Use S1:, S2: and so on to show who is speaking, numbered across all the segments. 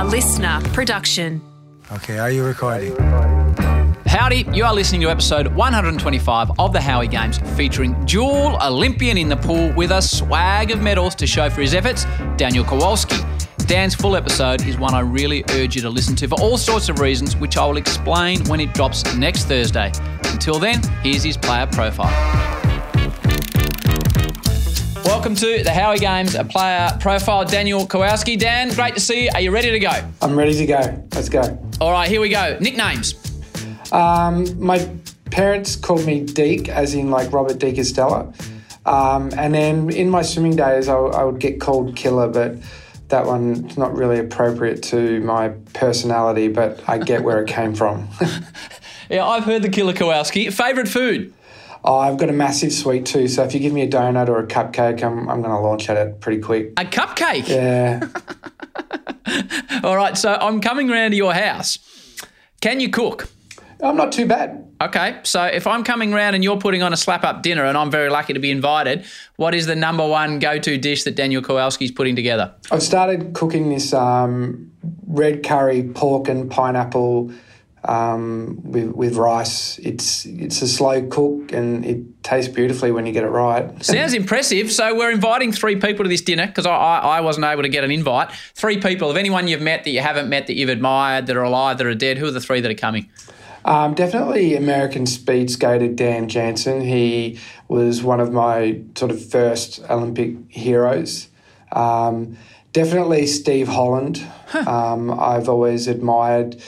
S1: A LiSTNR production.
S2: Okay, are you recording?
S3: Howdy, you are listening to episode 125 of the Howie Games featuring dual Olympian in the pool with a swag of medals to show for his efforts, Daniel Kowalski. Dan's full episode is one I really urge you to listen to for all sorts of reasons, which I will explain when it drops next Thursday. Until then, here's his player profile. Welcome to the Howie Games a player profile, Daniel Kowalski. Dan, great to see you. Are you ready to go?
S4: I'm ready to go. Let's go.
S3: All right, here we go. Nicknames.
S4: Um, my parents called me Deek, as in like Robert De Castella. Um, and then in my swimming days, I, I would get called Killer, but that one's not really appropriate to my personality, but I get where it came from.
S3: Yeah, I've heard the Killer Kowalski. Favourite food?
S4: Oh, I've got a massive sweet tooth, so if you give me a donut or a cupcake, I'm, I'm going to launch at it pretty quick.
S3: A cupcake.
S4: Yeah.
S3: All right, so I'm coming round to your house. Can you cook?
S4: I'm not too bad.
S3: Okay, so if I'm coming round and you're putting on a slap up dinner and I'm very lucky to be invited, what is the number one go to dish that Daniel Kowalski's putting together?
S4: I've started cooking this um, red curry pork and pineapple um, with, with rice. It's it's a slow cook and it tastes beautifully when you get it right.
S3: Sounds impressive. So we're inviting three people to this dinner because I, I, I wasn't able to get an invite. Three people. Of anyone you've met that you haven't met that you've admired, that are alive, that are dead, who are the three that are coming?
S4: Um, definitely American speed skater Dan Jansen. He was one of my sort of first Olympic heroes. Um, definitely Steve Holland. Um, I've always admired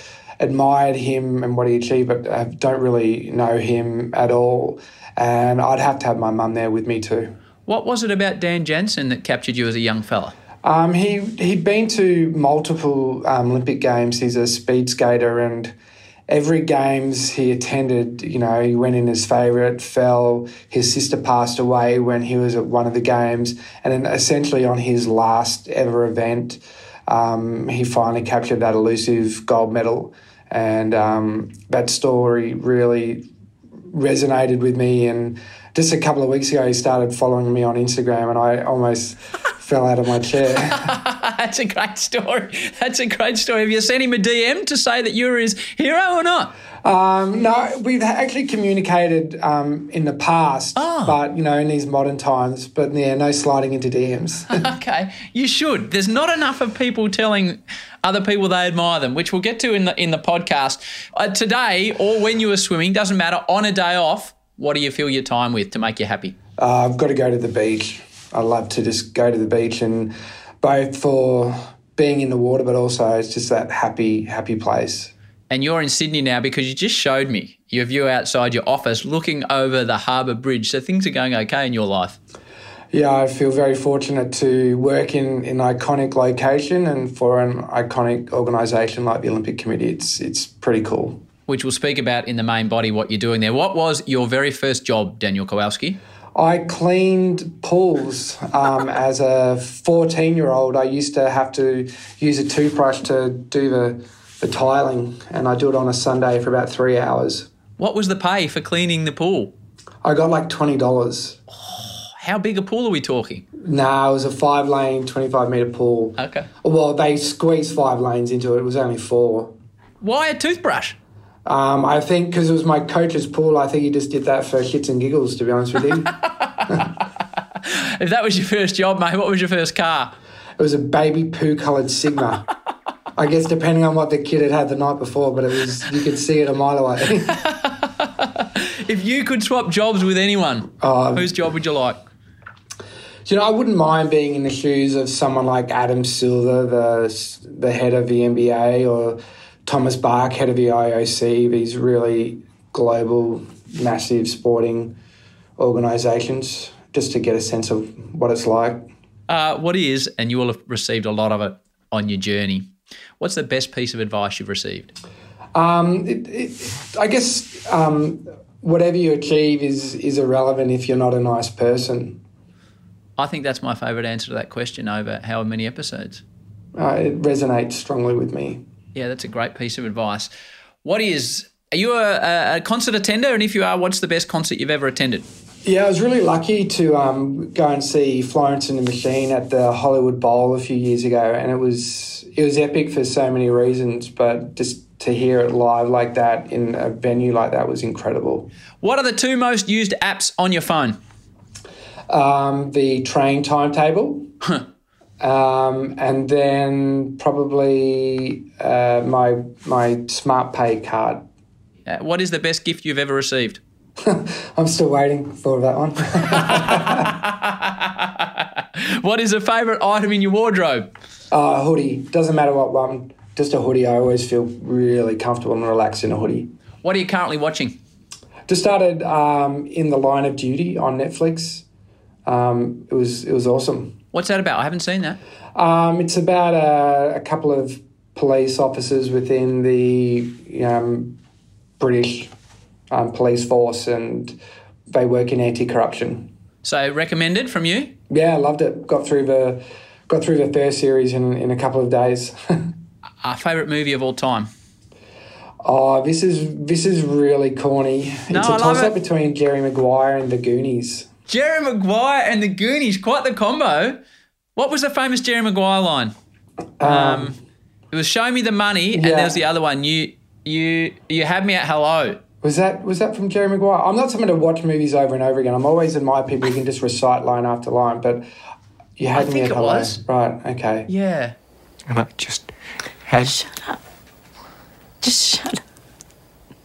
S4: admired him and what he achieved, but I don't really know him at all. And I'd have to have my mum there with me too.
S3: What was it about Dan Jansen that captured you as a young fella?
S4: Um, he he'd been to multiple um, Olympic games. He's a speed skater, and every games he attended, you know, he went in his favourite, fell. His sister passed away when he was at one of the games, and then essentially on his last ever event, um, he finally captured that elusive gold medal, and um, that story really resonated with me. And just a couple of weeks ago, he started following me on Instagram, and I almost fell out of my chair.
S3: That's a great story. That's a great story. Have you sent him a DM to say that you're his hero or not?
S4: Um, no, we've actually communicated um, in the past,
S3: Oh.
S4: but you know, in these modern times. But yeah, no sliding into DMs.
S3: Okay, you should. There's not enough of people telling other people they admire them, which we'll get to in the in the podcast uh, today or when you were swimming. Doesn't matter. On a day off, what do you fill your time with to make you happy?
S4: uh, I've got to go to the beach. I love to just go to the beach, and both for being in the water, but also it's just that happy, happy place.
S3: And you're in Sydney now because you just showed me your view outside your office, looking over the Harbour Bridge. So things are going okay in your life.
S4: Yeah, I feel very fortunate to work in an iconic location and for an iconic organisation like the Olympic Committee. It's it's pretty cool.
S3: Which we'll speak about in the main body what you're doing there. What was your very first job, Daniel Kowalski?
S4: I cleaned pools um, as a 14 year old. I used to have to use a toothbrush to do the, the tiling, and I do it on a Sunday for about three hours.
S3: What was the pay for cleaning the pool?
S4: I got like $20.
S3: How big a pool are we talking?
S4: Nah, it was a five lane, 25 metre pool.
S3: Okay.
S4: Well, they squeezed five lanes into it, it was only four.
S3: Why a toothbrush?
S4: Um, I think because it was my coach's pool, I think he just did that for shits and giggles, to be honest with you.
S3: If that was your first job, mate, what was your first car?
S4: It was a baby poo coloured Sigma. I guess depending on what the kid had had the night before, but it was you could see it a mile away.
S3: If you could swap jobs with anyone,
S4: Um,
S3: whose job would you like?
S4: You know, I wouldn't mind being in the shoes of someone like Adam Silver, the the head of the NBA, or Thomas Bach, head of the IOC. These really global, massive sporting organisations, just to get a sense of what it's like.
S3: Uh, what is, and you will have received a lot of it on your journey. What's the best piece of advice you've received?
S4: Um, it, it, I guess um, whatever you achieve is is irrelevant if you're not a nice person.
S3: I think that's my favourite answer to that question over how many episodes.
S4: Uh, it resonates strongly with me.
S3: Yeah, that's a great piece of advice. What is, are you a, a- concert attender? And if you are, what's the best concert you've ever attended?
S4: Yeah, I was really lucky to um, go and see Florence and the Machine at the Hollywood Bowl a few years ago, and it was it was epic for so many reasons. But just to hear it live like that in a venue like that was incredible.
S3: What are the two most used apps on your phone?
S4: Um, the train timetable, um, and then probably uh, my my Smart Pay card.
S3: Uh, what is the best gift you've ever received?
S4: I'm still waiting for that one.
S3: What is a favourite item in your wardrobe?
S4: Uh, a hoodie. Doesn't matter what one. Just a hoodie. I always feel really comfortable and relaxed in a hoodie.
S3: What are you currently watching?
S4: Just started um, in the Line of Duty on Netflix. Um, it was it was awesome.
S3: What's that about? I haven't seen that.
S4: Um, it's about a, a couple of police officers within the um, British um, police force, and they work in anti-corruption.
S3: So recommended from you?
S4: Yeah, I loved it. Got through the got through the first series in, in a couple of days.
S3: Our favourite movie of all time?
S4: oh, this is this is really corny.
S3: No,
S4: it's a toss up
S3: it.
S4: between Jerry Maguire and the Goonies.
S3: Jerry Maguire and the Goonies, quite the combo. What was the famous Jerry Maguire line? Um, it was "Show me the money," and there was the other one. You, you, you had me at hello.
S4: Was that was that from Jerry Maguire? I'm not someone to watch movies over and over again. I'm always admire people who can just recite line after line, but you had me
S3: think
S4: at
S3: it
S4: hello.
S3: was.
S4: Right, okay.
S3: Yeah.
S2: And I just had Shut up.
S5: Just shut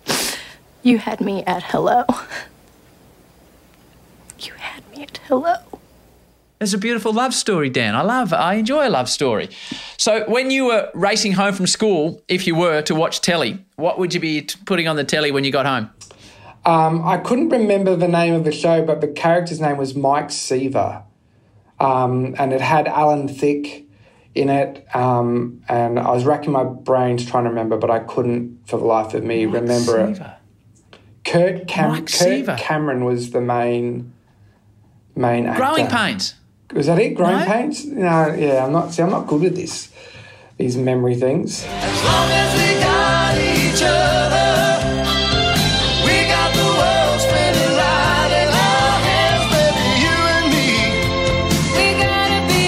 S5: up. You had me at hello. You had me at hello.
S3: It's a beautiful love story, Dan. I love, I enjoy a love story. So, when you were racing home from school, if you were to watch telly, what would you be putting on the telly when you got home?
S4: Um, I couldn't remember the name of the show, but the character's name was Mike Seaver, um, and it had Alan Thicke in it. Um, and I was racking my brains trying to remember, but I couldn't for the life of me remember it. Kurt, Cam-
S3: Mike Seaver.
S4: Kurt Cameron was the main main actor.
S3: Growing pains.
S4: Was that it? Growing
S3: No?
S4: pains? No, yeah. I'm not. See, I'm not good with this. These memory things.
S6: As long as we got each other, we got the world spinning right in our hands, baby, you and me. We gotta be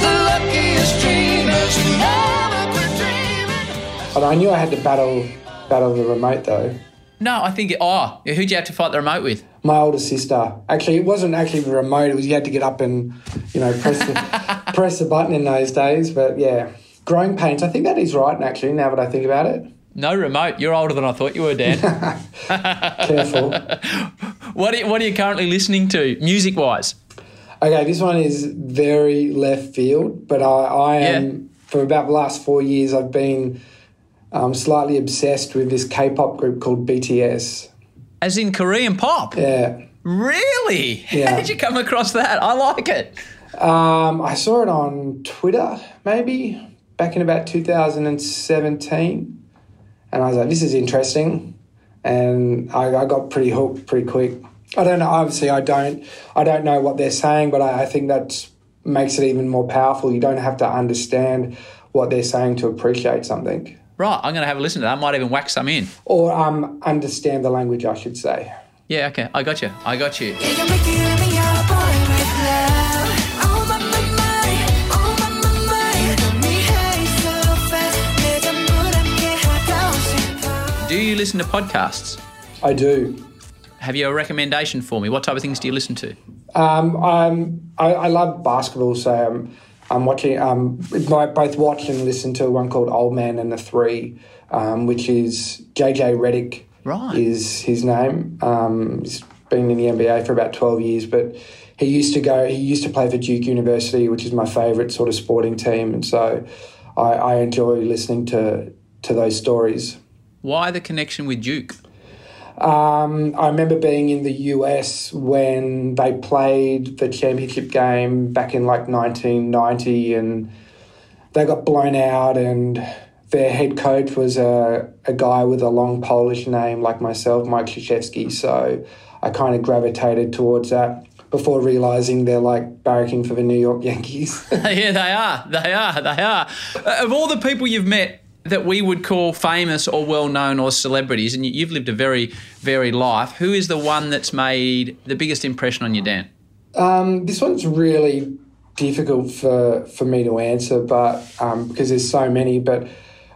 S6: the luckiest dreamers who never quit dreaming.
S4: But I knew I had to battle battle the remote though.
S3: No, I think, oh, who'd you have to fight the remote with?
S4: My older sister. Actually, it wasn't actually the remote. It was you had to get up and you know press the press the button in those days. But yeah, growing pains. I think that is right. Actually, now that I think about it,
S3: No remote. You're older than I thought you were, Dan.
S4: careful.
S3: what, are you, what are you currently listening to, music wise?
S4: Okay, this one is very left field, but I, I am
S3: Yeah.
S4: for about the last four years. I've been um, slightly obsessed with this K-pop group called BTS.
S3: As in Korean pop?
S4: Yeah.
S3: Really?
S4: Yeah.
S3: How did you come across that? I like it.
S4: Um, I saw it on Twitter, maybe back in about 2017, and I was like, "This is interesting," and I, I got pretty hooked pretty quick. I don't know. Obviously, I don't. I don't know what they're saying, but I, I think that makes it even more powerful. You don't have to understand what they're saying to appreciate something,
S3: right, I'm going to have a listen to that. I might even whack some in.
S4: Or um, understand the language, I should say.
S3: Yeah, okay. I got you. I got you. Do you listen to podcasts?
S4: I do.
S3: Have you a recommendation for me? What type of things do you listen to?
S4: Um, um I, I love basketball, so um, I'm watching. Um, I both watch and listen to one called Old Man and the Three, um, which is JJ Redick.
S3: Right.
S4: is his name. Um, he's been in the NBA for about twelve years, but he used to go. He used to play for Duke University, which is my favourite sort of sporting team, and so I, I enjoy listening to to those stories.
S3: Why the connection with Duke?
S4: Um, I remember being in the US when they played the championship game back in like 1990 and they got blown out and their head coach was a, a guy with a long Polish name like myself, Mike Krzyzewski. So I kind of gravitated towards that before realizing they're like barracking for the New York Yankees.
S3: yeah, they are. They are. They are. Uh, of all the people you've met that we would call famous or well known or celebrities, and you- you've lived a very varied life. Who is the one that's made the biggest impression on you, Dan?
S4: Um, this one's really difficult for, for me to answer, but um, because there's so many. But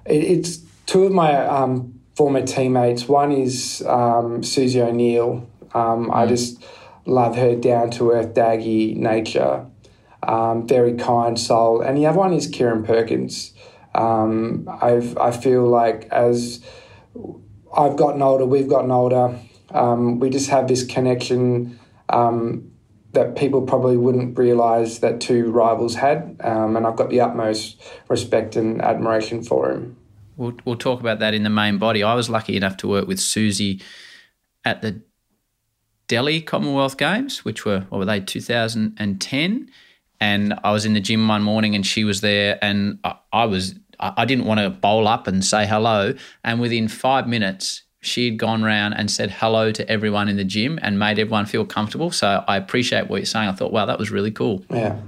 S4: it, it's two of my um, former teammates. One is um, Susie O'Neill. Um, I just love her down to earth, daggy nature. Um, very kind soul. And the other one is Kieren Perkins. Um, I've, I feel like as I've gotten older, we've gotten older, um, we just have this connection um, that people probably wouldn't realise that two rivals had. Um, and I've got the utmost respect and admiration for him.
S3: We'll, we'll talk about that in the main body. I was lucky enough to work with Susie at the Delhi Commonwealth Games, which were, what were they, 2010? And I was in the gym one morning and she was there and I, I was, I, didn't want to bowl up and say hello. And within five minutes, she had gone round and said hello to everyone in the gym and made everyone feel comfortable. So I appreciate what you're saying. I thought, wow, that was really cool.
S4: Yeah,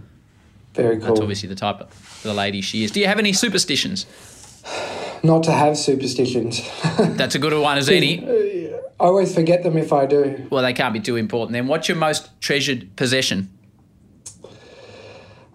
S4: very cool That's
S3: obviously the type of the lady she is. Do you have any superstitions?
S4: Not to have superstitions.
S3: That's a good one as any.
S4: I always forget them if I do.
S3: Well, they can't be too important then. What's your most treasured possession?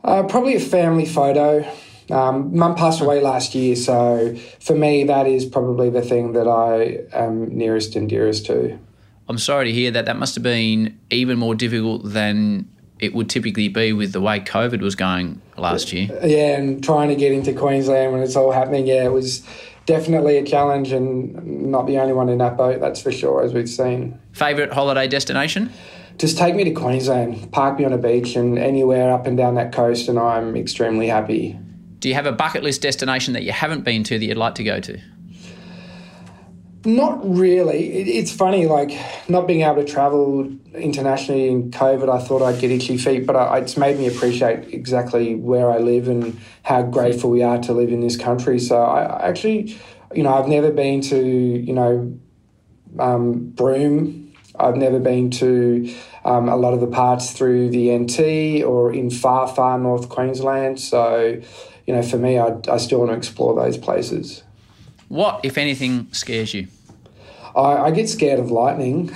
S4: Uh, probably a family photo. Um, Mum passed away last year, so for me, that is probably the thing that I am nearest and dearest to.
S3: I'm sorry to hear that. That must have been even more difficult than it would typically be with the way COVID was going last year.
S4: Yeah, and trying to get into Queensland when it's all happening, yeah, it was definitely a challenge and not the only one in that boat, that's for sure, as we've seen.
S3: Favourite holiday destination?
S4: Just take me to Queensland, park me on a beach and anywhere up and down that coast, and I'm extremely happy.
S3: Do you have a bucket list destination that you haven't been to that you'd like to go to?
S4: Not really. It, it's funny, like not being able to travel internationally in COVID. I thought I'd get itchy feet, but I, it's made me appreciate exactly where I live and how grateful we are to live in this country. So I, I actually, you know, I've never been to, you know, um, Broome. I've never been to um, a lot of the parts through the NT or in far, far North Queensland. So, you know, for me, I, I still want to explore those places.
S3: What, if anything, scares you?
S4: I, I get scared of lightning.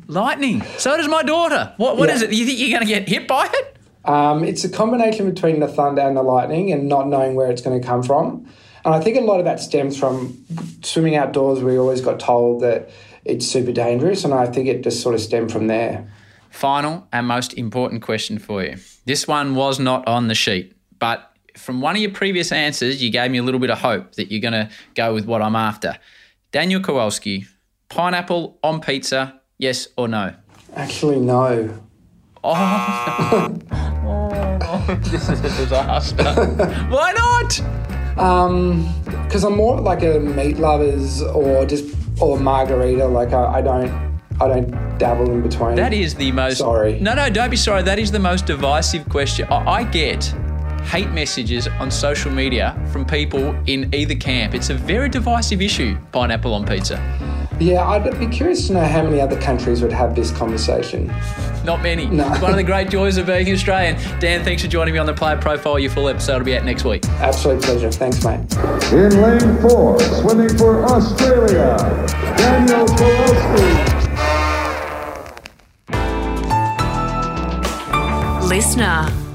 S3: Lightning. So does my daughter. What? What
S4: Yeah.
S3: is it? You think you're going to get hit by it?
S4: Um, it's a combination between the thunder and the lightning and not knowing where it's going to come from. And I think a lot of that stems from swimming outdoors. We always got told that it's super dangerous, and I think it just sort of stemmed from there.
S3: Final and most important question for you. This one was not on the sheet, but from one of your previous answers, you gave me a little bit of hope that you're going to go with what I'm after. Daniel Kowalski, pineapple on pizza, yes or no?
S4: Actually, no.
S3: Oh this is a disaster. Why not?
S4: Um, Because I'm more like a meat lovers or just or margarita. Like I, I don't, I don't dabble in between.
S3: That is the most.
S4: Sorry.
S3: No, no, don't be sorry. That is the most divisive question. I, I get hate messages on social media from people in either camp. It's a very divisive issue, pineapple on pizza.
S4: Yeah, I'd be curious to know how many other countries would have this conversation.
S3: Not many.
S4: No.
S3: One of the great joys of being Australian. Dan, thanks for joining me on the Player Profile. Your full episode will be out next week.
S4: Absolute pleasure. Thanks, mate.
S7: In lane four, swimming for Australia, Daniel Kowalski.
S1: LiSTNR.